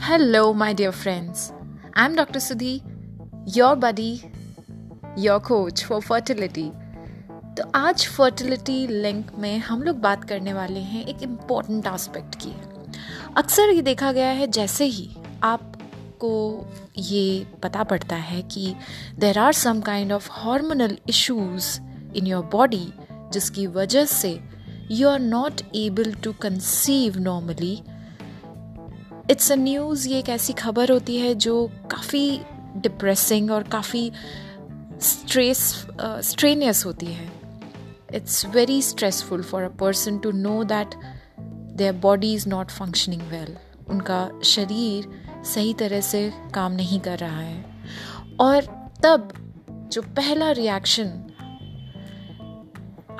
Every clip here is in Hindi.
Hello, my dear friends. I'm Dr. Sudhi, your buddy, your coach for fertility. तो आज फर्टिलिटी लिंक में हम लोग बात करने वाले हैं एक इंपॉर्टेंट एस्पेक्ट की अक्सर ये देखा गया है जैसे ही आपको ये पता पड़ता है कि there are some kind of hormonal issues in your body जिसकी वजह से you are not able to conceive normally it's a news ये एक ऐसी खबर होती है जो काफ़ी डिप्रेसिंग और काफ़ी स्ट्रेस स्ट्रेनियस होती है। It's very stressful for a person to know that their body is not functioning well उनका शरीर सही तरह से काम नहीं कर रहा है। और तब जो पहला रिएक्शन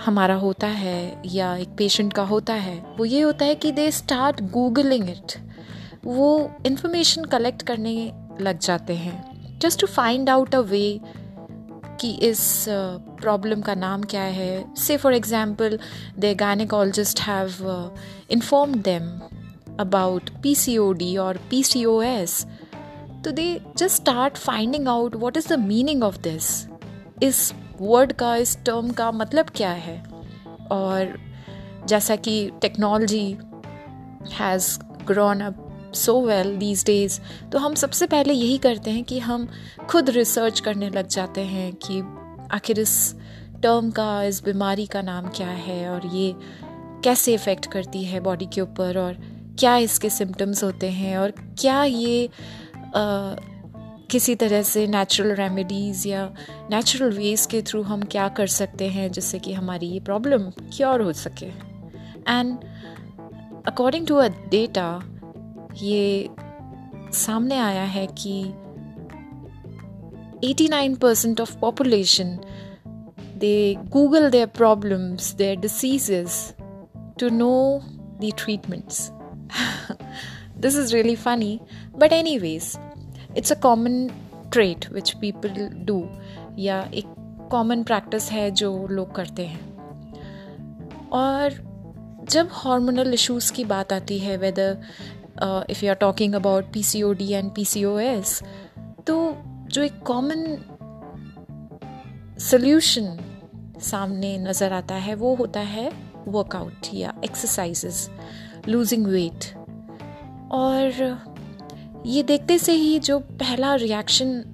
हमारा होता है या एक पेशेंट का होता है, वो ये होता है कि दे स्टार्ट गूगलिंग इट वो इंफॉर्मेशन कलेक्ट करने लग जाते हैं। Just to find out a way कि इस प्रॉब्लम का नाम क्या है। Say for example the gynaecologist have inform them about P C O D और पी सी ओ एस तो they just start finding out what is the meaning of this इस वर्ड का, इस टर्म का मतलब क्या है? और जैसा कि technology has grown up so well these days तो हम सबसे पहले यही करते हैं कि हम खुद रिसर्च करने लग जाते हैं कि आखिर इस टर्म का इस बीमारी का नाम क्या है और ये कैसे इफ़ेक्ट करती है बॉडी के ऊपर और क्या इसके सिम्टम्स होते हैं और क्या ये आ, किसी तरह से नेचुरल रेमेडीज़ या नेचुरल वेज के थ्रू हम क्या कर सकते हैं जिससे कि हमारी ये प्रॉब्लम क्योर हो सके। And according to a data ये सामने आया है कि 89% of population they google their problems their diseases to know the treatments this is really funny but anyways it's a common trait which people do या एक कॉमन प्रैक्टिस है जो लोग करते हैं। और जब हार्मोनल इश्यूज़ की बात आती है whether if you are talking about P C O D and P C O S तो जो एक कॉमन सोल्यूशन सामने नज़र आता है, वो होता है वर्कआउट या एक्सरसाइजेस लूजिंग वेट और ये देखते से ही जो पहला रिएक्शन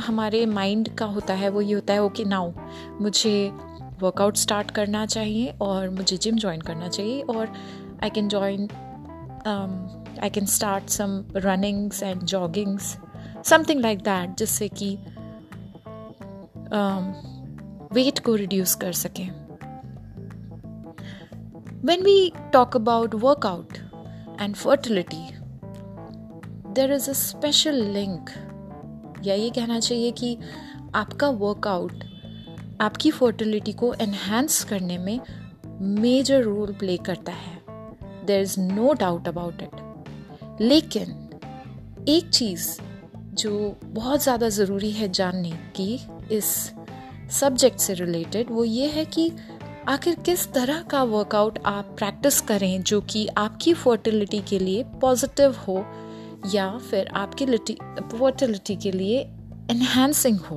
हमारे माइंड का होता है, वो ये होता है ओके नाउ मुझे वर्कआउट स्टार्ट करना चाहिए और मुझे जिम ज्वाइन करना चाहिए और I can join I can start some runnings and joggings something like that जिससे कि um, वेट को रिड्यूस कर सकें। When we talk about workout and fertility there is a special link या ये कहना चाहिए कि आपका वर्कआउट आपकी फर्टिलिटी को एनहेंस करने में मेजर रोल प्ले करता है। There is no doubt about it लेकिन एक चीज़ जो बहुत ज़्यादा ज़रूरी है जानने की इस सब्जेक्ट से रिलेटेड वो ये है कि आखिर किस तरह का वर्कआउट आप प्रैक्टिस करें जो कि आपकी फर्टिलिटी के लिए पॉजिटिव हो या फिर आपकी फर्टिलिटी के लिए एनहेंसिंग हो।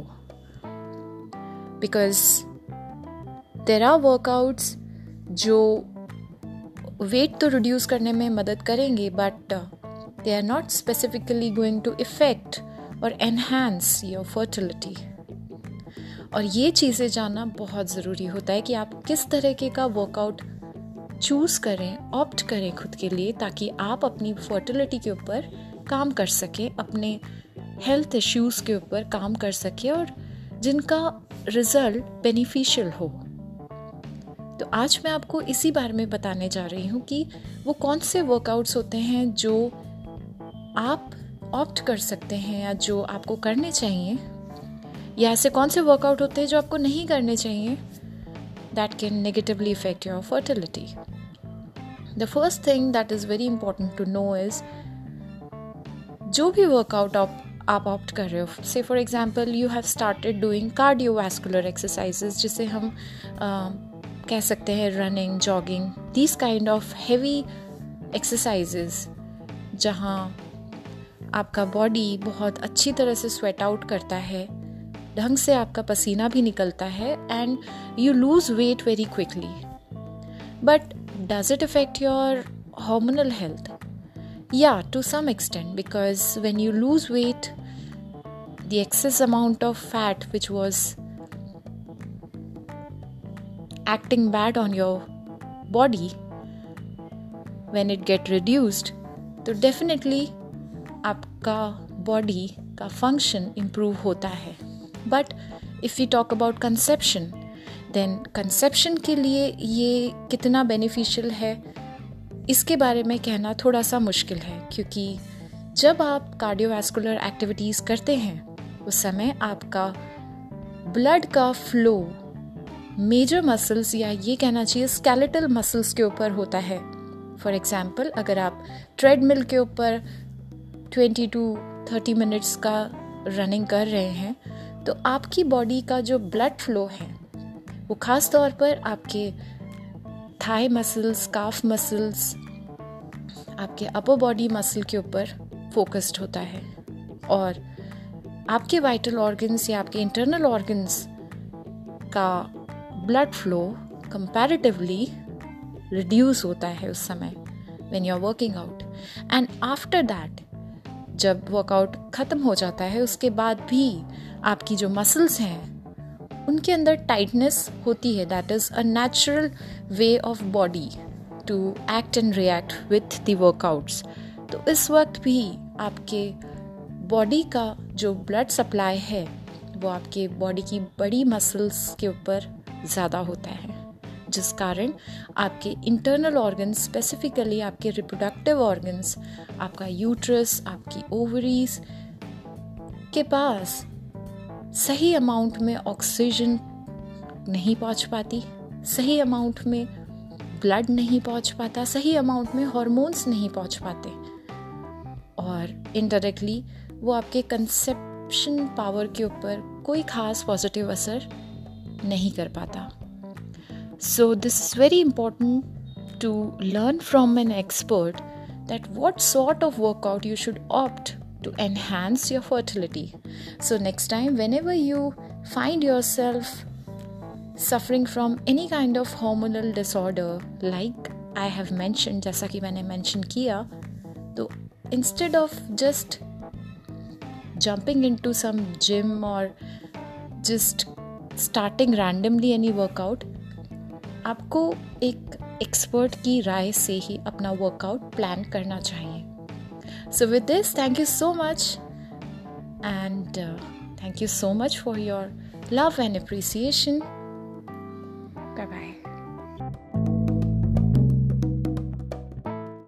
बिकॉज़ देर आर वर्कआउट्स जो वेट तो रिड्यूस करने में मदद करेंगे but they are not specifically going to affect और एनहांस योर फर्टिलिटी और ये चीज़ें जानना बहुत ज़रूरी होता है कि आप किस तरीके का वर्कआउट चूज़ करें ऑप्ट करें खुद के लिए ताकि आप अपनी फर्टिलिटी के ऊपर काम कर सकें, अपने हेल्थ इश्यूज़ के ऊपर काम कर सकें और जिनका रिज़ल्ट बेनिफिशियल हो। तो आज मैं आपको इसी बारे में बताने जा रही हूँ कि वो कौन से वर्कआउट्स होते हैं जो आप ऑप्ट कर सकते हैं या जो आपको करने चाहिए या ऐसे कौन से वर्कआउट होते हैं जो आपको नहीं करने चाहिए that can negatively effect your fertility the first thing that is very important to know is जो भी वर्कआउट आप आप ऑप्ट कर रहे हो say for example you have started doing cardiovascular exercises जिसे हम uh, कह सकते हैं running jogging this kind of heavy exercises जहाँ आपका बॉडी बहुत अच्छी तरह से स्वेट आउट करता है, ढंग से आपका पसीना भी निकलता है and you lose weight very quickly but does it effect your hormonal health या to some extent because when you lose weight the excess amount of fat which was acting bad on your body when it get reduced तो डेफिनेटली आपका बॉडी का फ़ंक्शन इम्प्रूव होता है. But if you talk about conception then conception के लिए ये कितना बेनिफिशियल है? इसके बारे में कहना थोड़ा सा मुश्किल है, क्योंकि जब आप कार्डियोवैस्कुलर एक्टिविटीज़ करते हैं, उस समय आपका ब्लड का फ्लो मेजर मसल्स या ये कहना चाहिए स्केलेटल मसल्स के ऊपर होता है. फॉर एग्ज़ाम्पल अगर आप ट्रेडमिल के ऊपर 20 टू 30 मिनट्स का रनिंग कर रहे हैं तो आपकी बॉडी का जो ब्लड फ्लो है, वो ख़ास तौर पर आपके थाई मसल्स काफ मसल्स आपके अपर बॉडी मसल के ऊपर फोकस्ड होता है। और आपके वाइटल ऑर्गन्स या आपके इंटरनल ऑर्गन्स का ब्लड फ्लो कंपैरेटिवली रिड्यूस होता है उस समय when you are working out and after that जब वर्कआउट ख़त्म हो जाता है, उसके बाद भी आपकी जो मसल्स हैं, उनके अंदर टाइटनेस होती है. That is a natural way of body to act and react with the workouts तो इस वक्त भी आपके बॉडी का जो ब्लड सप्लाई है, वो आपके बॉडी की बड़ी मसल्स के ऊपर ज़्यादा होता है. जिस कारण आपके इंटरनल ऑर्गन स्पेसिफिकली आपके रिप्रोडक्टिव ऑर्गन्स आपका यूट्रस आपकी ओवरीज के पास सही अमाउंट में ऑक्सीजन नहीं पहुँच पाती, सही अमाउंट में ब्लड नहीं पहुँच पाता, सही अमाउंट में हॉर्मोन्स नहीं पहुँच पाते। और इनडायरेक्टली वो आपके कंसेप्शन पावर के ऊपर कोई खास पॉजिटिव असर नहीं कर पाता। So, this is very important to learn from an expert that what sort of workout you should opt to enhance your fertility. So, next time, whenever you find yourself suffering from any kind of hormonal disorder, like I have mentioned, जैसा कि मैंने mention किया, तो instead of just jumping into some gym or just starting randomly any workout, आपको एक एक्सपर्ट की राय से ही अपना वर्कआउट प्लान करना चाहिए। So with this thank you so much and thank you so much for your love and appreciation bye bye